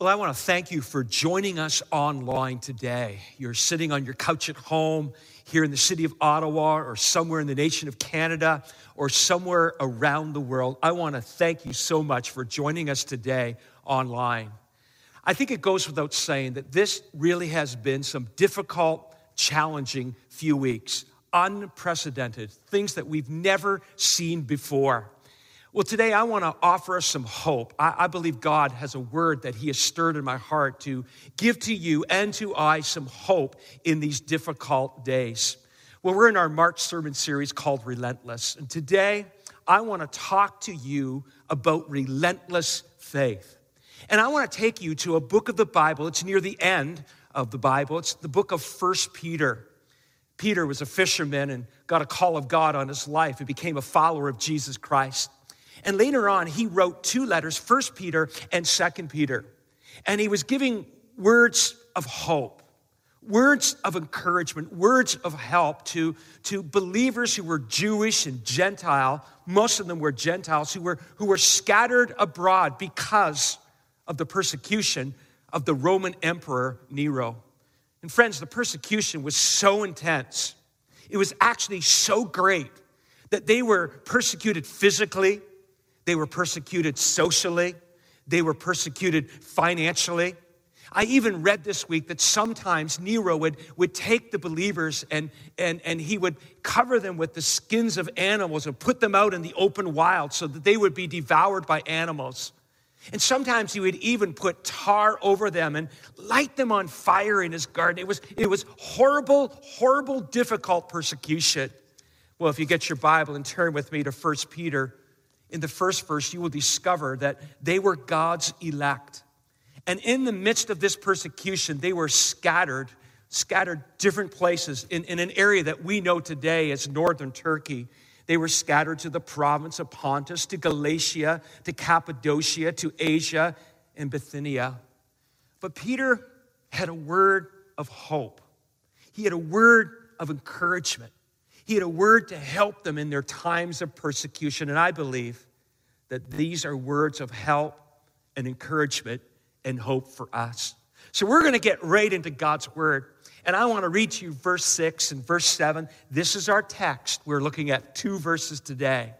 Well, I want to thank you for joining us online today. You're sitting on your couch at home here in the city of Ottawa or somewhere in the nation of Canada or somewhere around the world. I want to thank you so much for joining us today online. I think it goes without saying that this really has been some difficult, challenging few weeks, unprecedented, things that we've never seen before. Well, today I want to offer us some hope. I, I, believe God has a word that He has stirred in my heart to give to you and to I some hope in these difficult days. Well, we're in our March sermon series called Relentless. And today I want to talk to you about relentless faith. And I want to take you to a book of the Bible. It's near the end of the Bible, it's the book of First Peter. Peter was a fisherman and got a call of God on his life and became a follower of Jesus Christ. And later on, he wrote two letters, First Peter and Second Peter. And he was giving words of hope, words of encouragement, words of help to, to believers who were Jewish and Gentile. Most of them were Gentiles who were, who were scattered abroad because of the persecution of the Roman Emperor Nero. And friends, the persecution was so intense. It was actually so great that they were persecuted physically, they were persecuted socially, they were persecuted financially. I even read this week that sometimes Nero would, would take the believers and, and, and he would cover them with the skins of animals and put them out in the open wild so that they would be devoured by animals. And sometimes he would even put tar over them and light them on fire in his garden. It was, it was horrible, horrible, difficult persecution. Well, if you get your Bible and turn with me to 1 Peter in the first verse, you will discover that they were God's elect. And in the midst of this persecution, they were scattered, scattered different places in, in an area that we know today as northern Turkey. They were scattered to the province of Pontus, to Galatia, to Cappadocia, to Asia, and Bithynia. But Peter had a word of hope. He had a word of encouragement. He had a word to help them in their times of persecution. And I believe that these are words of help and encouragement and hope for us. So we're going to get right into God's word. And I want to read to you verse 6 and verse 7. This is our text. We're looking at two verses today.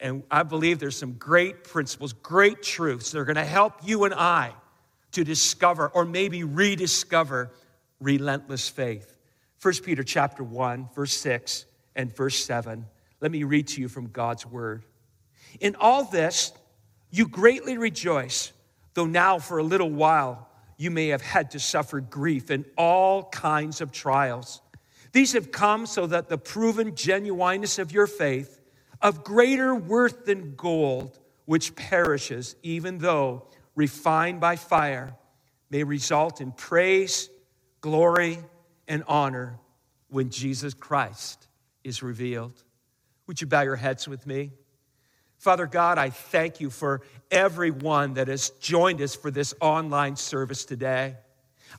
And I believe there's some great principles, great truths that are going to help you and I to discover or maybe rediscover relentless faith. 1 Peter chapter 1, verse 6 and verse 7. Let me read to you from God's word. In all this, you greatly rejoice, though now for a little while you may have had to suffer grief in all kinds of trials. These have come so that the proven genuineness of your faith, of greater worth than gold, which perishes, even though refined by fire, may result in praise, glory, and honor when Jesus Christ is revealed. Would you bow your heads with me? Father God, I thank you for everyone that has joined us for this online service today.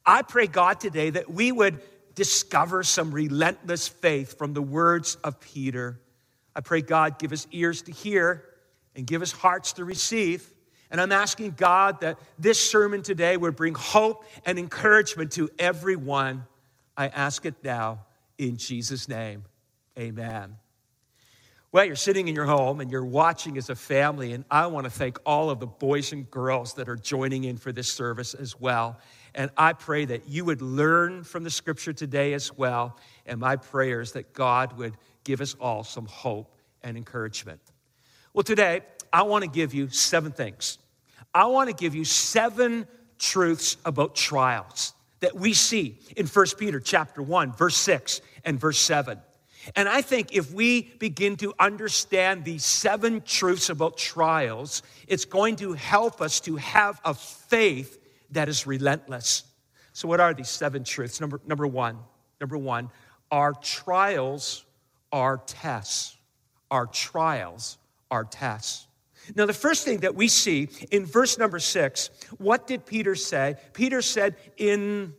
I pray, God, today that we would discover some relentless faith from the words of Peter. I pray, God, give us ears to hear and give us hearts to receive. And I'm asking God that this sermon today would bring hope and encouragement to everyone. I ask it now in Jesus' name. Amen. Well, you're sitting in your home and you're watching as a family, and I want to thank all of the boys and girls that are joining in for this service as well. And I pray that you would learn from the scripture today as well. And my prayer is that God would give us all some hope and encouragement. Well, today, I want to give you seven things. I want to give you seven truths about trials that we see in 1 Peter chapter 1, verse 6 and verse 7. And I think if we begin to understand these seven truths about trials, it's going to help us to have a faith that is relentless. So, what are these seven truths? Number, number one, number one, our trials are tests. Our trials are tests. Now, the first thing that we see in verse number six, what did Peter say? Peter said, In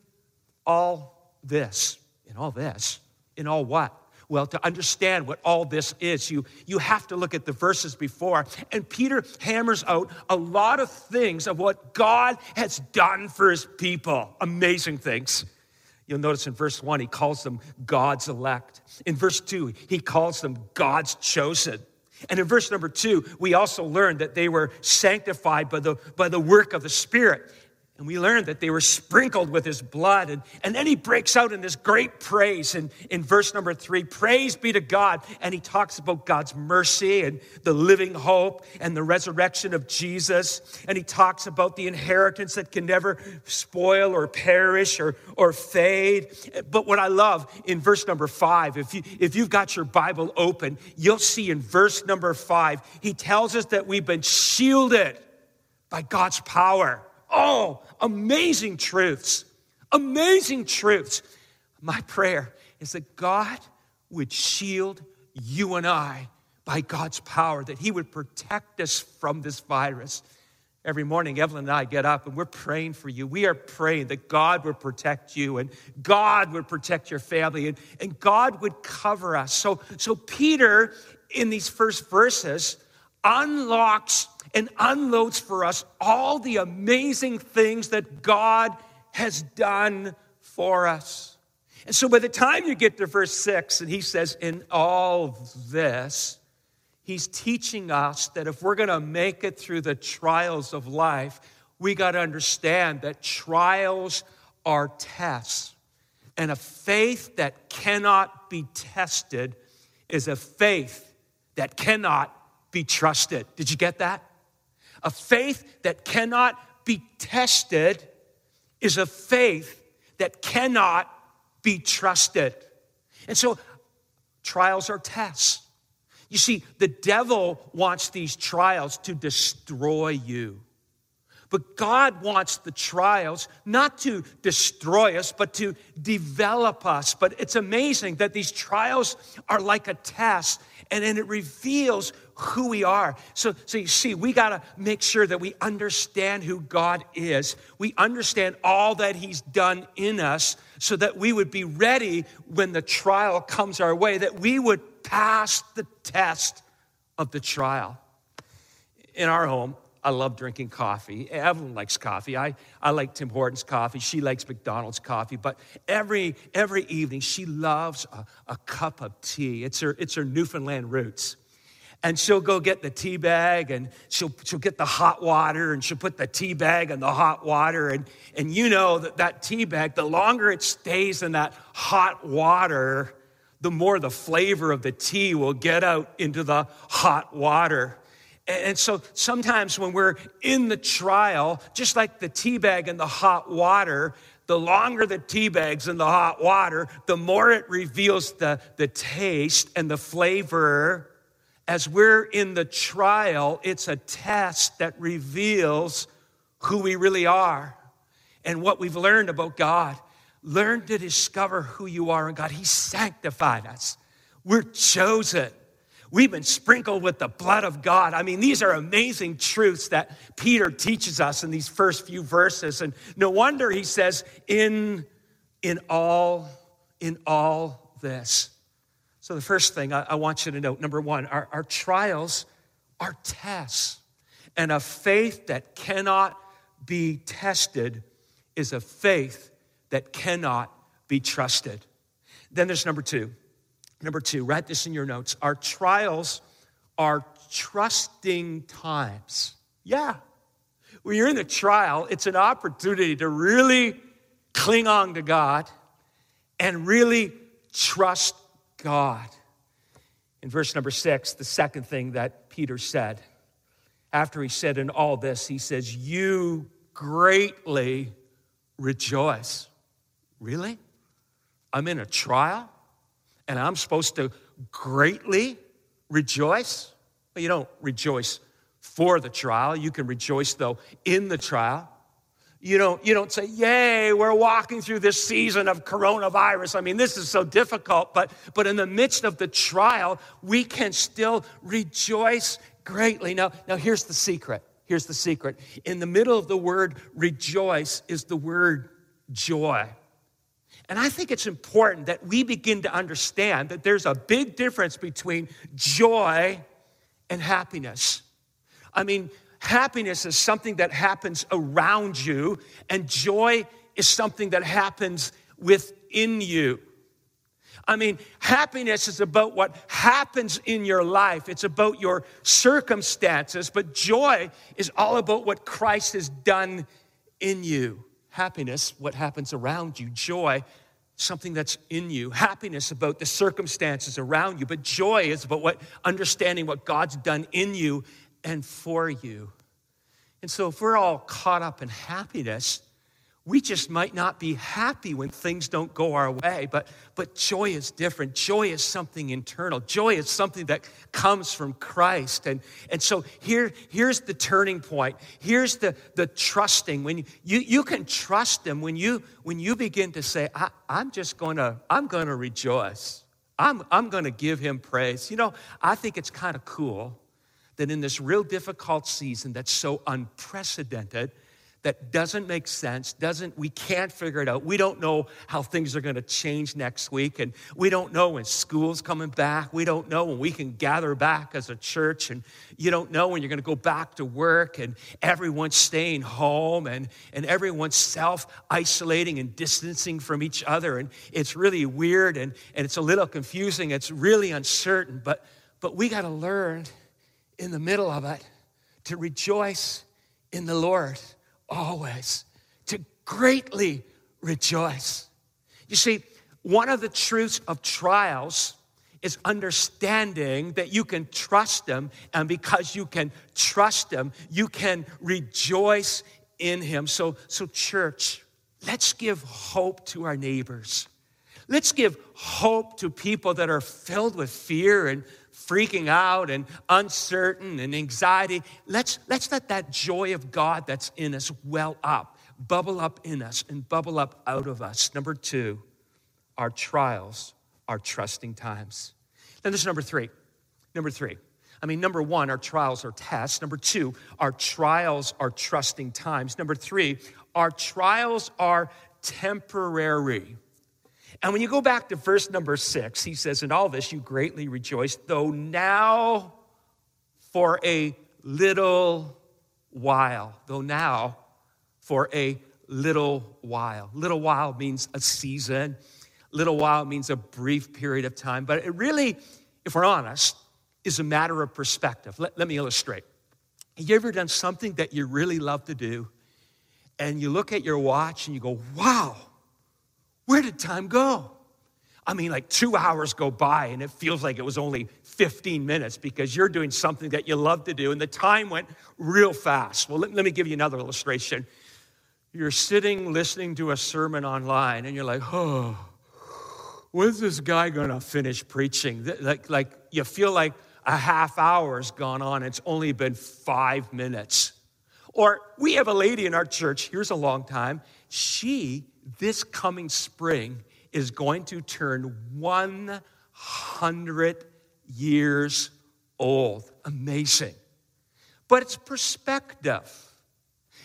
all this, in all this, in all what? Well, to understand what all this is, you, you have to look at the verses before. And Peter hammers out a lot of things of what God has done for his people. Amazing things. You'll notice in verse one, he calls them God's elect. In verse two, he calls them God's chosen. And in verse number two, we also learn that they were sanctified by the, by the work of the Spirit. And we learned that they were sprinkled with his blood. And, and then he breaks out in this great praise in, in verse number three Praise be to God. And he talks about God's mercy and the living hope and the resurrection of Jesus. And he talks about the inheritance that can never spoil or perish or, or fade. But what I love in verse number five, if, you, if you've got your Bible open, you'll see in verse number five, he tells us that we've been shielded by God's power. Oh, amazing truths. Amazing truths. My prayer is that God would shield you and I by God's power, that He would protect us from this virus. Every morning, Evelyn and I get up and we're praying for you. We are praying that God would protect you and God would protect your family and, and God would cover us. So, so, Peter, in these first verses, unlocks and unloads for us all the amazing things that God has done for us. And so by the time you get to verse six, and he says, In all this, he's teaching us that if we're going to make it through the trials of life, we got to understand that trials are tests. And a faith that cannot be tested is a faith that cannot be trusted. Did you get that? A faith that cannot be tested is a faith that cannot be trusted. And so, trials are tests. You see, the devil wants these trials to destroy you. But God wants the trials not to destroy us, but to develop us. But it's amazing that these trials are like a test, and then it reveals who we are. So, so you see, we got to make sure that we understand who God is. We understand all that He's done in us so that we would be ready when the trial comes our way, that we would pass the test of the trial. In our home, I love drinking coffee. Evelyn likes coffee. I, I like Tim Hortons coffee. She likes McDonald's coffee. But every, every evening, she loves a, a cup of tea. It's her, it's her Newfoundland roots. And she'll go get the tea bag and she'll, she'll get the hot water and she'll put the tea bag in the hot water. And, and you know that that tea bag, the longer it stays in that hot water, the more the flavor of the tea will get out into the hot water. And so sometimes when we're in the trial, just like the tea bag in the hot water, the longer the tea bag's in the hot water, the more it reveals the, the taste and the flavor. As we're in the trial, it's a test that reveals who we really are and what we've learned about God. Learn to discover who you are in God. He sanctified us. We're chosen. We've been sprinkled with the blood of God. I mean, these are amazing truths that Peter teaches us in these first few verses. And no wonder he says, in, in all, in all this. So the first thing I, I want you to note, number one, our, our trials are tests. And a faith that cannot be tested is a faith that cannot be trusted. Then there's number two. Number two, write this in your notes. Our trials are trusting times. Yeah. When you're in a trial, it's an opportunity to really cling on to God and really trust God. In verse number six, the second thing that Peter said, after he said in all this, he says, You greatly rejoice. Really? I'm in a trial? and I'm supposed to greatly rejoice. Well, you don't rejoice for the trial. You can rejoice, though, in the trial. You don't, you don't say, Yay, we're walking through this season of coronavirus. I mean, this is so difficult. But, but in the midst of the trial, we can still rejoice greatly. Now, now, here's the secret. Here's the secret. In the middle of the word rejoice is the word joy. And I think it's important that we begin to understand that there's a big difference between joy and happiness. I mean, happiness is something that happens around you, and joy is something that happens within you. I mean, happiness is about what happens in your life, it's about your circumstances, but joy is all about what Christ has done in you. Happiness, what happens around you. Joy, something that's in you. Happiness about the circumstances around you, but joy is about what understanding what God's done in you and for you. And so if we're all caught up in happiness, we just might not be happy when things don't go our way, but, but joy is different. Joy is something internal. Joy is something that comes from Christ. And, and so here, here's the turning point. Here's the, the trusting. When you, you, you can trust Him when you, when you begin to say, I, I'm just to, I'm to rejoice. I'm, I'm to give Him praise. You know, I think it's kind of cool that in this real difficult season that's so unprecedented, that doesn't make sense doesn't we can't figure it out. We don't know how things are going to change next week and we don't know when school's coming back. We don't know when we can gather back as a church and you don't know when you're going to go back to work and everyone's staying home and, and everyone's self-isolating and distancing from each other and it's really weird and, and it's a little confusing it's really uncertain but but we got to learn in the middle of it to rejoice in the lord always to greatly rejoice. You see, one of the truths of trials is understanding that you can trust Him, and because you can trust Him, you can rejoice in Him. So, so church, let's give hope to our neighbors. Let's give hope to people that are filled with fear and freaking out and uncertain and anxiety. Let's, let's let that joy of God that's in us well up, bubble up in us, and bubble up out of us. Number two, our trials are trusting times. Then there's number three. Number three. I mean, number one, our trials are tests. Number two, our trials are trusting times. Number three, our trials are temporary. And when you go back to verse number six, he says, In all this you greatly rejoice, though now for a little while, though now for a little while. Little while means a season, little while means a brief period of time, but it really, if we're honest, is a matter of perspective. Let, let me illustrate. Have you ever done something that you really love to do, and you look at your watch and you go, wow, where did time go? I mean, like two hours go by and it feels like it was only 15 minutes because you're doing something that you love to do and the time went real fast. Well, let, let me give you another illustration. You're sitting listening to a sermon online and you're like, oh, when's this guy gonna finish preaching? Like, like you feel like a half hour's gone on, it's only been five minutes. Or we have a lady in our church, here's a long time, she this coming spring is going to turn 100 years old. Amazing. But it's perspective.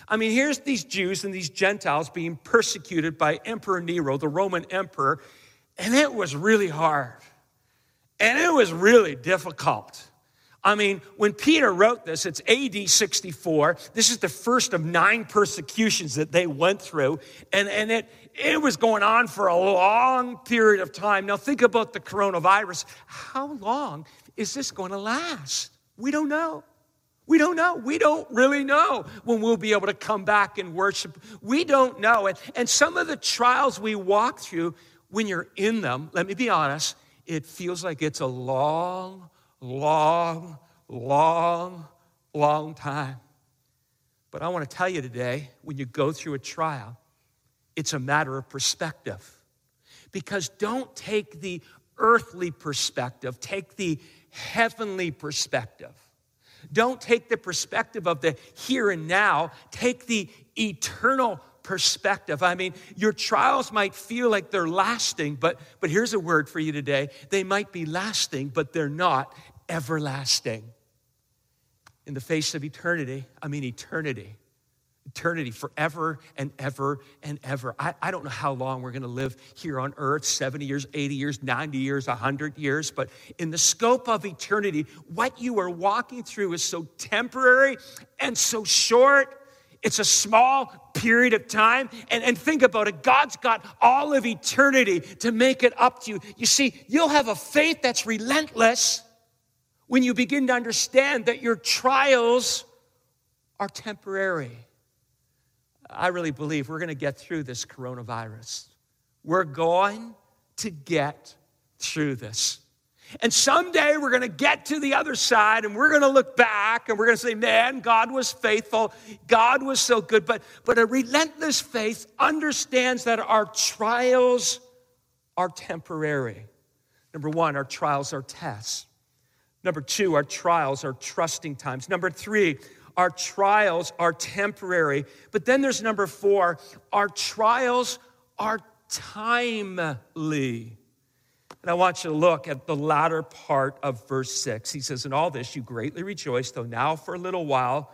I mean, here's these Jews and these Gentiles being persecuted by Emperor Nero, the Roman emperor, and it was really hard. And it was really difficult. I mean, when Peter wrote this, it's AD 64. This is the first of nine persecutions that they went through. And, and it, it was going on for a long period of time. Now, think about the coronavirus. How long is this going to last? We don't know. We don't know. We don't really know when we'll be able to come back and worship. We don't know. And, and some of the trials we walk through, when you're in them, let me be honest, it feels like it's a long, long, long, long time. But I want to tell you today when you go through a trial, it's a matter of perspective. Because don't take the earthly perspective, take the heavenly perspective. Don't take the perspective of the here and now, take the eternal perspective. I mean, your trials might feel like they're lasting, but, but here's a word for you today. They might be lasting, but they're not everlasting. In the face of eternity, I mean, eternity, eternity forever and ever and ever. I, I don't know how long we're going to live here on earth 70 years, 80 years, 90 years, 100 years, but in the scope of eternity, what you are walking through is so temporary and so short. It's a small period of time. And, and think about it God's got all of eternity to make it up to you. You see, you'll have a faith that's relentless when you begin to understand that your trials are temporary. I really believe we're going to get through this coronavirus. We're going to get through this. And someday we're going to get to the other side and we're going to look back and we're going to say, man, God was faithful. God was so good. But, but a relentless faith understands that our trials are temporary. Number one, our trials are tests. Number two, our trials are trusting times. Number three, our trials are temporary. But then there's number four our trials are timely. And I want you to look at the latter part of verse six. He says, In all this you greatly rejoice, though now for a little while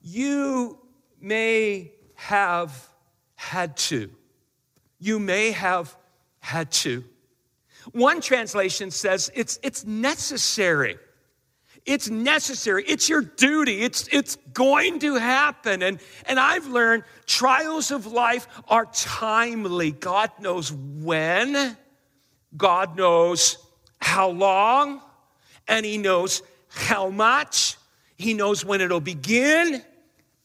you may have had to. You may have had to. One translation says it's, it's necessary. It's necessary. It's your duty. It's, it's going to happen. And, and I've learned trials of life are timely. God knows when, God knows how long, and He knows how much. He knows when it'll begin,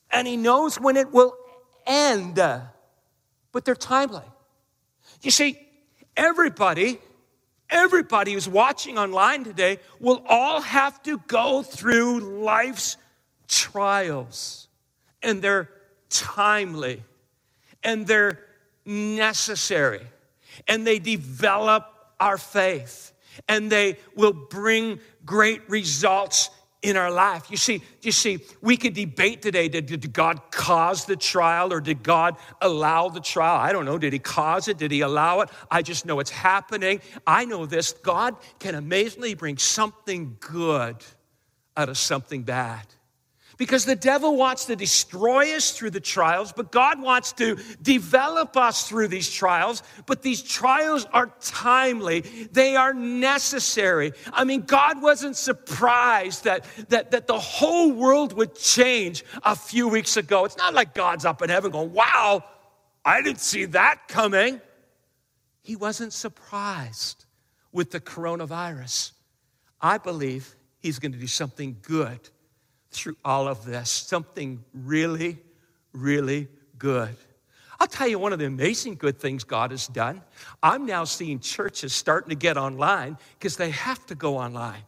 and He knows when it will end. But they're timely. You see, everybody Everybody who's watching online today will all have to go through life's trials, and they're timely, and they're necessary, and they develop our faith, and they will bring great results in our life. You see, you see, we could debate today did, did God cause the trial or did God allow the trial? I don't know. Did he cause it? Did he allow it? I just know it's happening. I know this God can amazingly bring something good out of something bad. Because the devil wants to destroy us through the trials, but God wants to develop us through these trials. But these trials are timely, they are necessary. I mean, God wasn't surprised that, that, that the whole world would change a few weeks ago. It's not like God's up in heaven going, wow, I didn't see that coming. He wasn't surprised with the coronavirus. I believe he's going to do something good through all of this. Something really, really good. I'll tell you one of the amazing good things God has done. I'm now seeing churches starting to get online because they have to go online.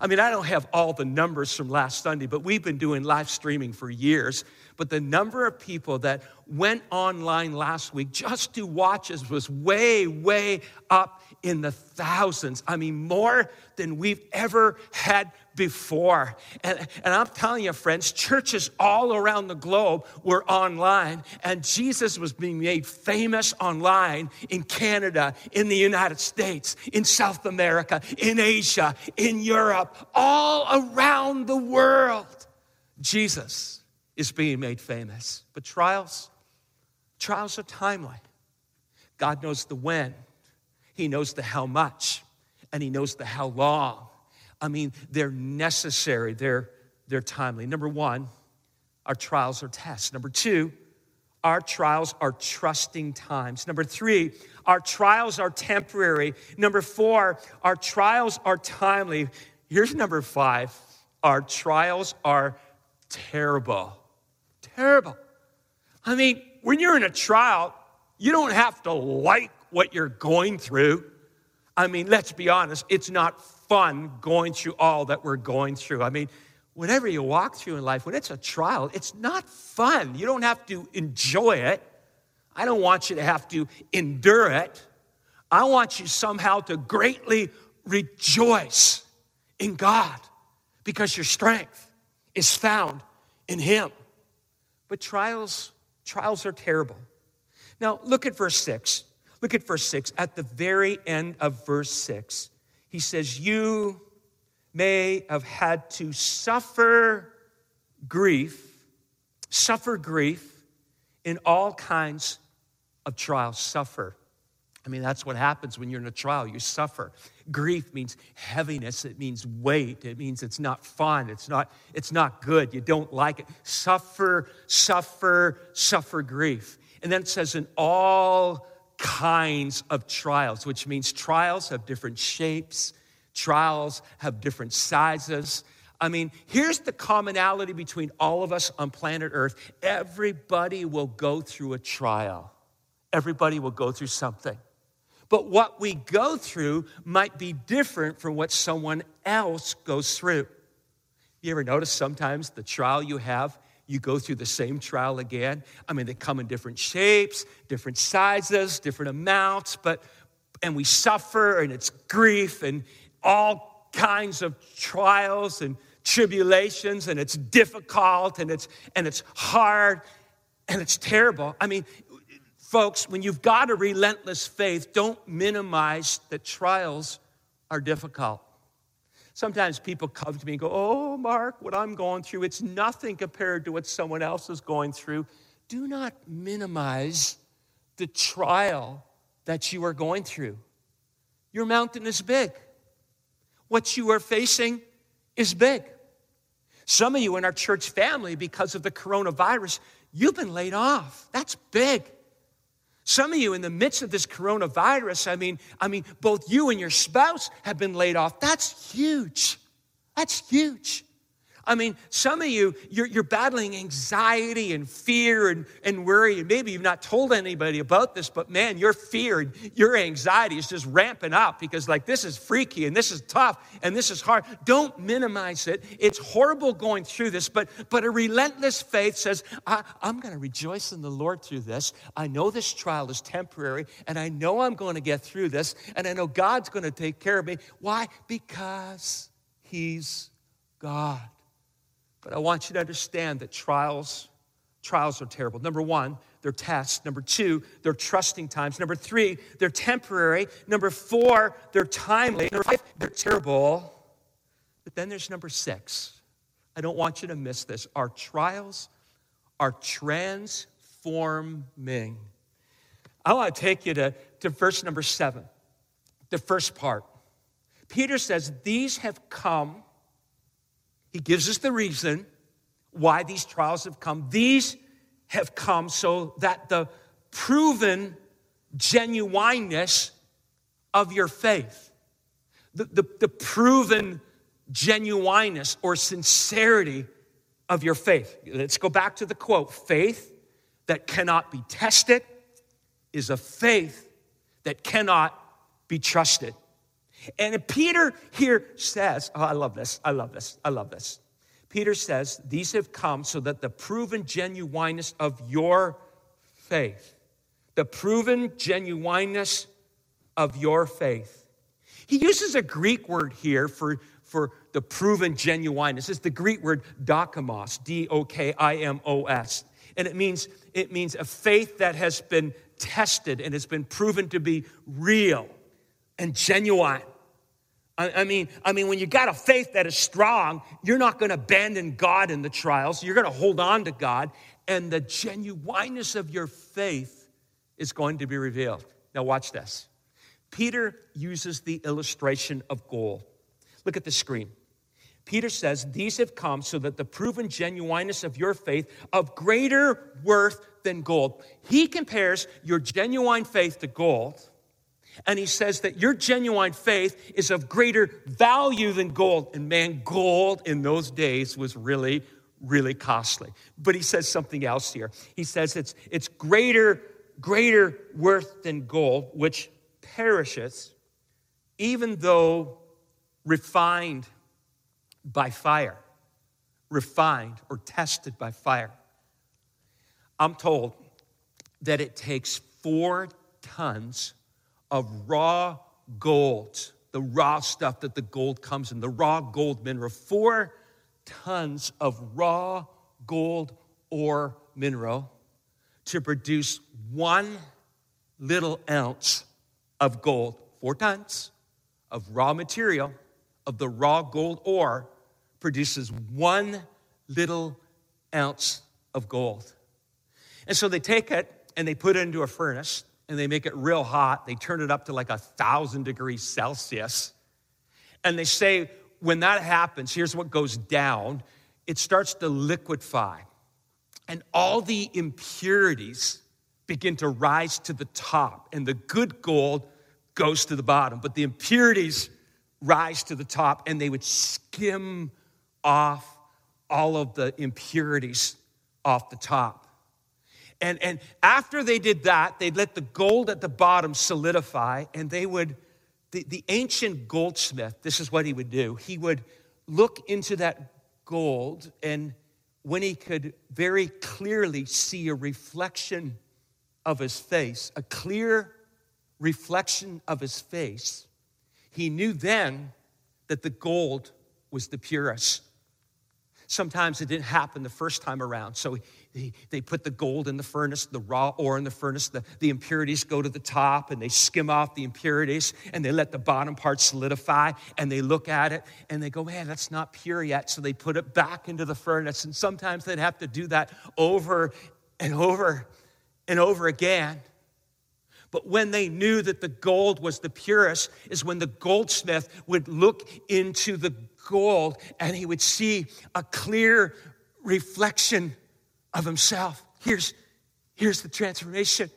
I mean, I don't have all the numbers from last Sunday, but we've been doing live streaming for years. But the number of people that went online last week just to watch us was way, way up in the thousands. I mean, more than we've ever had before. And, and I'm telling you, friends, churches all around the globe were online, and Jesus was being made famous online in Canada, in the United States, in South America, in Asia, in Europe, all around the world. Jesus is being made famous. But trials, trials are timely. God knows the when, He knows the how much, and He knows the how long. I mean, they're necessary, they're, they're timely. Number one, our trials are tests. Number two, our trials are trusting times. Number three, our trials are temporary. Number four, our trials are timely. Here's number five our trials are terrible. Terrible. I mean, when you're in a trial, you don't have to like what you're going through. I mean, let's be honest, it's not fun going through all that we're going through. I mean, whatever you walk through in life, when it's a trial, it's not fun. You don't have to enjoy it. I don't want you to have to endure it. I want you somehow to greatly rejoice in God because your strength is found in Him. But trials, trials are terrible. Now, look at verse 6. Look at verse 6. At the very end of verse 6, he says, You may have had to suffer grief, suffer grief in all kinds of trials, suffer. I mean, that's what happens when you're in a trial. You suffer. Grief means heaviness. It means weight. It means it's not fun. It's not, it's not good. You don't like it. Suffer, suffer, suffer grief. And then it says, in all kinds of trials, which means trials have different shapes, trials have different sizes. I mean, here's the commonality between all of us on planet Earth everybody will go through a trial, everybody will go through something. But what we go through might be different from what someone else goes through. You ever notice sometimes the trial you have, you go through the same trial again? I mean, they come in different shapes, different sizes, different amounts, but and we suffer and it's grief and all kinds of trials and tribulations and it's difficult and it's and it's hard and it's terrible. I mean, folks, when you've got a relentless faith, don't minimize that trials are difficult. Sometimes people come to me and go, Oh, Mark, what I'm going through, it's nothing compared to what someone else is going through. Do not minimize the trial that you are going through. Your mountain is big. What you are facing is big. Some of you in our church family, because of the coronavirus, you've been laid off. That's big. Some of you in the midst of this coronavirus, I mean, I mean, both you and your spouse have been laid off. That's huge. That's huge. I mean, some of you, you're, you're, battling anxiety and fear and, and worry. And maybe you've not told anybody about this, but man, your fear and your anxiety is just ramping up because, like, this is freaky and this is tough and this is hard. Don't minimize it. It's horrible going through this, but, but a relentless faith says, I'm going to rejoice in the Lord through this. I know this trial is temporary and I know I'm going to get through this and I know God's going to take care of me. Why? Because He's God. But I want you to understand that trials, trials are terrible. Number one, they're tests. Number two, they're trusting times. Number three, they're temporary. Number four, they're timely. Number five, they're terrible. But then there's number six. I don't want you to miss this. Our trials are transforming. I want to take you to, to verse number seven, the first part. Peter says, These have come he gives us the reason why these trials have come. These have come so that the proven genuineness of your faith, the, the, the proven genuineness or sincerity of your faith. Let's go back to the quote faith that cannot be tested is a faith that cannot be trusted. And Peter here says, oh, I love this, I love this, I love this. Peter says, These have come so that the proven genuineness of your faith, the proven genuineness of your faith. He uses a Greek word here for, for the proven genuineness. It's the Greek word dokimos, D O K I M O S. And it means, it means a faith that has been tested and has been proven to be real and genuine. I, mean, I mean, when you got a faith that is strong, you're not going to abandon God in the trials. You're going to hold on to God, and the genuineness of your faith is going to be revealed. Now, watch this. Peter uses the illustration of gold. Look at the screen. Peter says, These have come so that the proven genuineness of your faith of greater worth than gold. He compares your genuine faith to gold and he says that your genuine faith is of greater value than gold. And man, gold in those days was really, really costly. But he says something else here. He says it's, it's greater, greater worth than gold, which perishes, even though refined by fire, refined or tested by fire. I'm told that it takes four tons of raw gold, the raw stuff that the gold comes in, the raw gold mineral, four tons of raw gold ore mineral to produce one little ounce of gold, four tons of raw material of the raw gold ore produces one little ounce of gold. And so they take it and they put it into a furnace and they make it real hot. They turn it up to like a thousand degrees Celsius. And they say, when that happens, here's what goes down it starts to liquefy. And all the impurities begin to rise to the top. And the good gold goes to the bottom. But the impurities rise to the top and they would skim off all of the impurities off the top. And, and after they did that, they'd let the gold at the bottom solidify, and they would, the, the ancient goldsmith, this is what he would do. He would look into that gold, and when he could very clearly see a reflection of his face, a clear reflection of his face, he knew then that the gold was the purest. Sometimes it didn't happen the first time around. So he, they put the gold in the furnace, the raw ore in the furnace, the, the impurities go to the top, and they skim off the impurities, and they let the bottom part solidify, and they look at it, and they go, man, that's not pure yet. So they put it back into the furnace. And sometimes they'd have to do that over and over and over again. But when they knew that the gold was the purest, is when the goldsmith would look into the gold and he would see a clear reflection of himself. Here's, here's the transformation.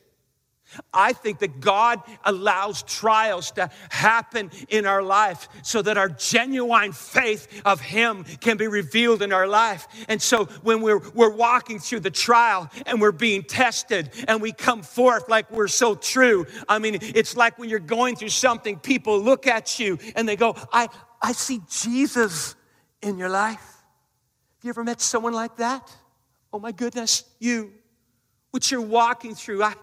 I think that God allows trials to happen in our life so that our genuine faith of Him can be revealed in our life. And so when we're, we're walking through the trial and we're being tested and we come forth like we're so true, I mean, it's like when you're going through something, people look at you and they go, I, I see Jesus in your life. Have you ever met someone like that? Oh my goodness, you, what you're walking through. I,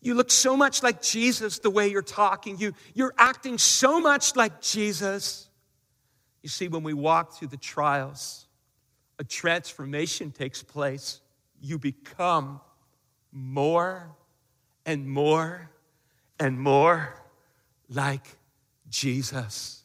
you look so much like Jesus the way you're talking. You, you're acting so much like Jesus. You see, when we walk through the trials, a transformation takes place. You become more and more and more like Jesus.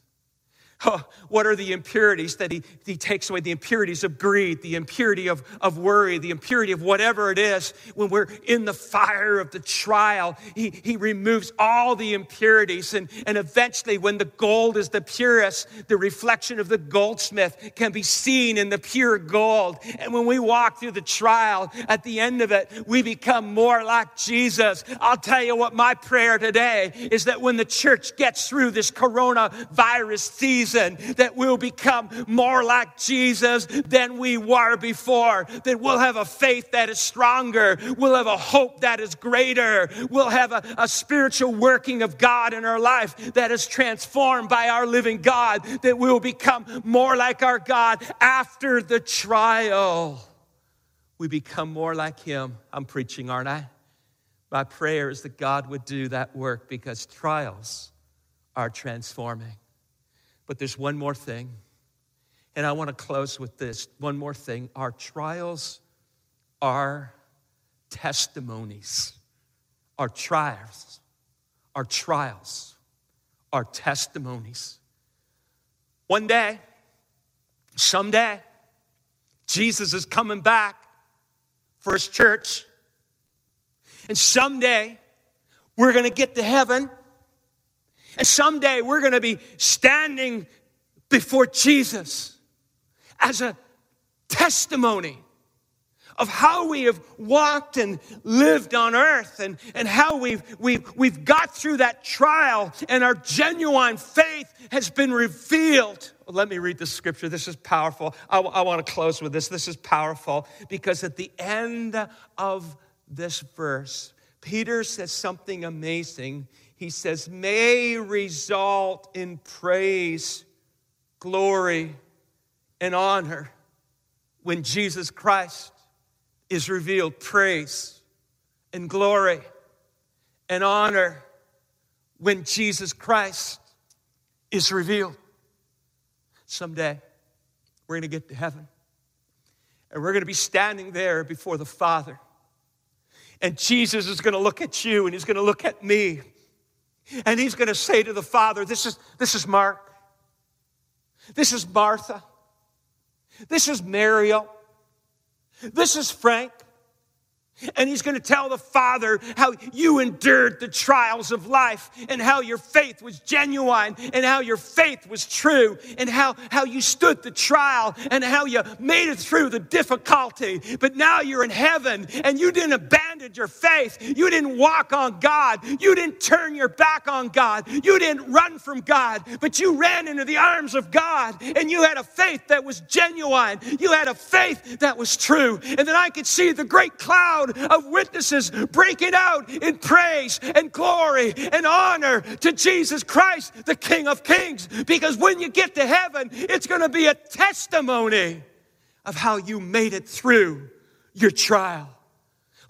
What are the impurities that he, he takes away? The impurities of greed, the impurity of, of worry, the impurity of whatever it is. When we're in the fire of the trial, he, he removes all the impurities. And, and eventually, when the gold is the purest, the reflection of the goldsmith can be seen in the pure gold. And when we walk through the trial, at the end of it, we become more like Jesus. I'll tell you what my prayer today is that when the church gets through this coronavirus season, season that we'll become more like Jesus than we were before, that we'll have a faith that is stronger, we'll have a hope that is greater, we'll have a, a spiritual working of God in our life that is transformed by our living God, that we'll become more like our God after the trial. We become more like Him. I'm preaching, aren't I? My prayer is that God would do that work because trials are transforming. But there's one more thing. And I want to close with this one more thing. Our trials are testimonies. Our trials, our trials are testimonies. One day, someday, Jesus is coming back for his church. And someday, we're going to get to heaven and someday we're going to be standing before Jesus as a testimony of how we have walked and lived on earth and, and how we've, we've, we've got through that trial and our genuine faith has been revealed. Let me read this scripture. This is powerful. I, I want to close with this. This is powerful because at the end of this verse, Peter says something amazing he says, may result in praise, glory, and honor when Jesus Christ is revealed. Praise and glory and honor when Jesus Christ is revealed. Someday, we're going to get to heaven and we're going to be standing there before the Father. And Jesus is going to look at you and he's going to look at me and he's going to say to the Father, This is, this is Mark. This is Martha. This is Mariel. This is Frank. And he's going to tell the Father how you endured the trials of life and how your faith was genuine and how your faith was true and how, how you stood the trial and how you made it through the difficulty. But now you're in heaven and you didn't abandon your faith. You didn't walk on God. You didn't turn your back on God. You didn't run from God, but you ran into the arms of God and you had a faith that was genuine. You had a faith that was true. And then I could see the great cloud of witnesses breaking out in praise and glory and honor to Jesus Christ, the King of Kings. Because when you get to heaven, it's going to be a testimony of how you made it through your trial.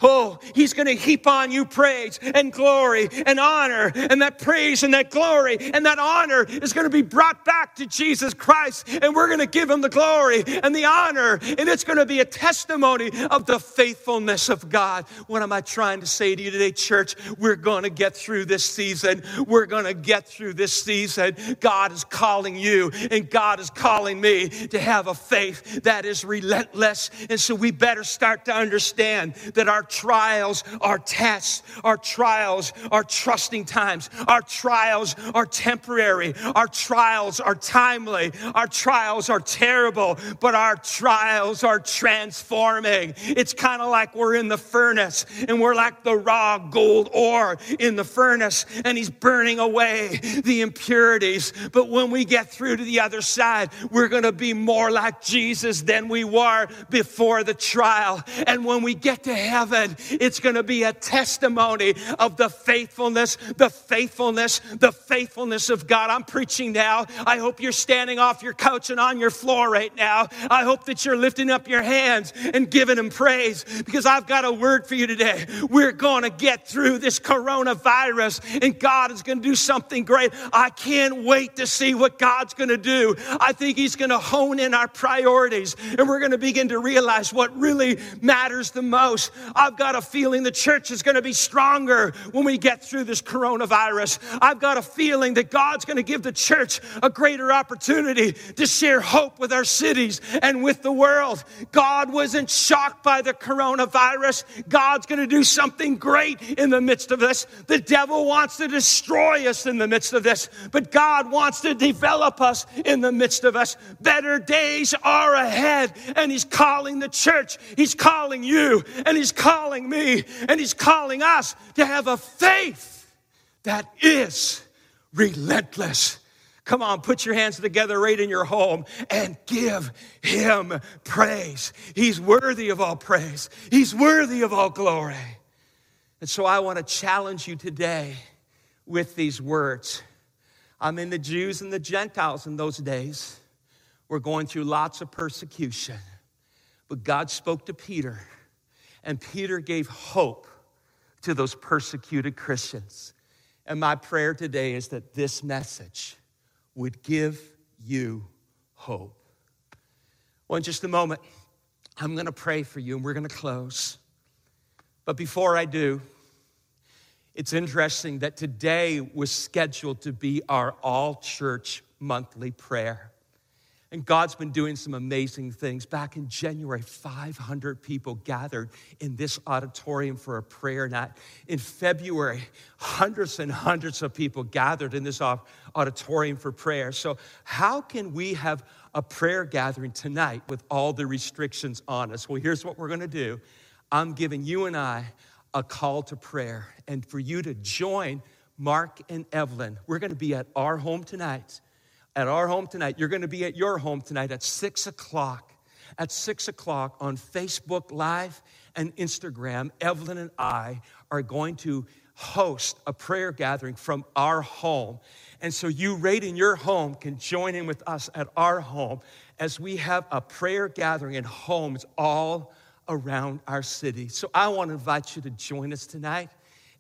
Oh, he's going to heap on you praise and glory and honor. And that praise and that glory and that honor is going to be brought back to Jesus Christ. And we're going to give him the glory and the honor. And it's going to be a testimony of the faithfulness of God. What am I trying to say to you today, church? We're going to get through this season. We're going to get through this season. God is calling you and God is calling me to have a faith that is relentless. And so we better start to understand that our trials are tests, our trials are trusting times, our trials are temporary, our trials are timely, our trials are terrible, but our trials are transforming. It's kind of like we're in the furnace and we're like the raw gold ore in the furnace and he's burning away the impurities. But when we get through to the other side, we're going to be more like Jesus than we were before the trial. And when we get to heaven, it's going to be a testimony of the faithfulness, the faithfulness, the faithfulness of God. I'm preaching now. I hope you're standing off your couch and on your floor right now. I hope that you're lifting up your hands and giving Him praise because I've got a word for you today. We're going to get through this coronavirus and God is going to do something great. I can't wait to see what God's going to do. I think He's going to hone in our priorities and we're going to begin to realize what really matters the most. I've got a feeling the church is going to be stronger when we get through this coronavirus. I've got a feeling that God's going to give the church a greater opportunity to share hope with our cities and with the world. God wasn't shocked by the coronavirus. God's going to do something great in the midst of this. The devil wants to destroy us in the midst of this, but God wants to develop us in the midst of us. Better days are ahead, and He's calling the church, He's calling you, and He's calling calling me and He's calling us to have a faith that is relentless. Come on, put your hands together right in your home and give him praise. He's worthy of all praise, he's worthy of all glory. And so I want to challenge you today with these words. I'm in the Jews and the Gentiles in those days. We're going through lots of persecution. But God spoke to Peter and Peter gave hope to those persecuted Christians. And my prayer today is that this message would give you hope. Well, in just a moment, I'm going to pray for you and we're going to close. But before I do, it's interesting that today was scheduled to be our all church monthly prayer. And God's been doing some amazing things. Back in January, 500 people gathered in this auditorium for a prayer night. In February, hundreds and hundreds of people gathered in this auditorium for prayer. So, how can we have a prayer gathering tonight with all the restrictions on us? Well, here's what we're going to do I'm giving you and I a call to prayer, and for you to join Mark and Evelyn. We're going to be at our home tonight at our home tonight. You're going to be at your home tonight at six o'clock. At six o'clock on Facebook Live and Instagram, Evelyn and I are going to host a prayer gathering from our home. And so you, right in your home, can join in with us at our home as we have a prayer gathering in homes all around our city. So I want to invite you to join us tonight.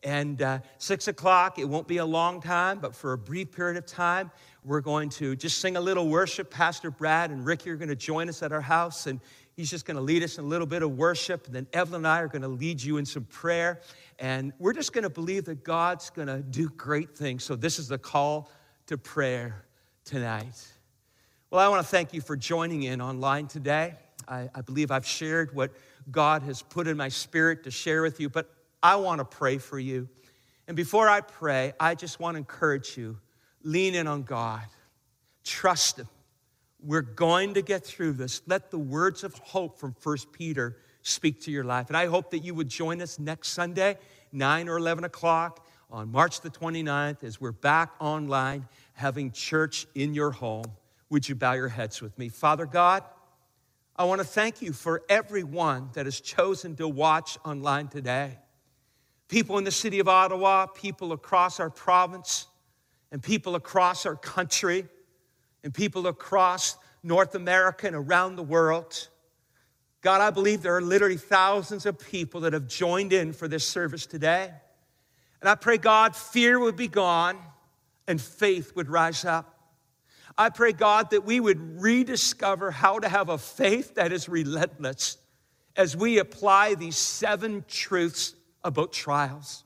And uh, six o'clock, it won't be a long time, but for a brief period of time, we're going to just sing a little worship. Pastor Brad and Ricky are going to join us at our house, and he's just going to lead us in a little bit of worship. And then Evelyn and I are going to lead you in some prayer. And we're just going to believe that God's going to do great things. So, this is the call to prayer tonight. Well, I want to thank you for joining in online today. I, I believe I've shared what God has put in my spirit to share with you, but I want to pray for you. And before I pray, I just want to encourage you lean in on God, trust Him. We're going to get through this. Let the words of hope from 1 Peter speak to your life. And I hope that you would join us next Sunday, 9 or 11 o'clock on March the 29th, as we're back online having church in your home. Would you bow your heads with me? Father God, I want to thank you for everyone that has chosen to watch online today. People in the city of Ottawa, people across our province, and people across our country, and people across North America and around the world. God, I believe there are literally thousands of people that have joined in for this service today. And I pray, God, fear would be gone and faith would rise up. I pray, God, that we would rediscover how to have a faith that is relentless as we apply these seven truths about trials.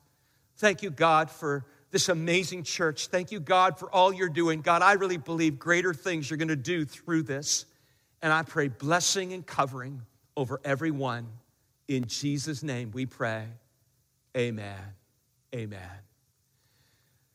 Thank you, God, for this amazing church. Thank you, God, for all you're doing. God, I really believe greater things you're going to do through this. And I pray blessing and covering over everyone. In Jesus' name we pray. Amen. Amen.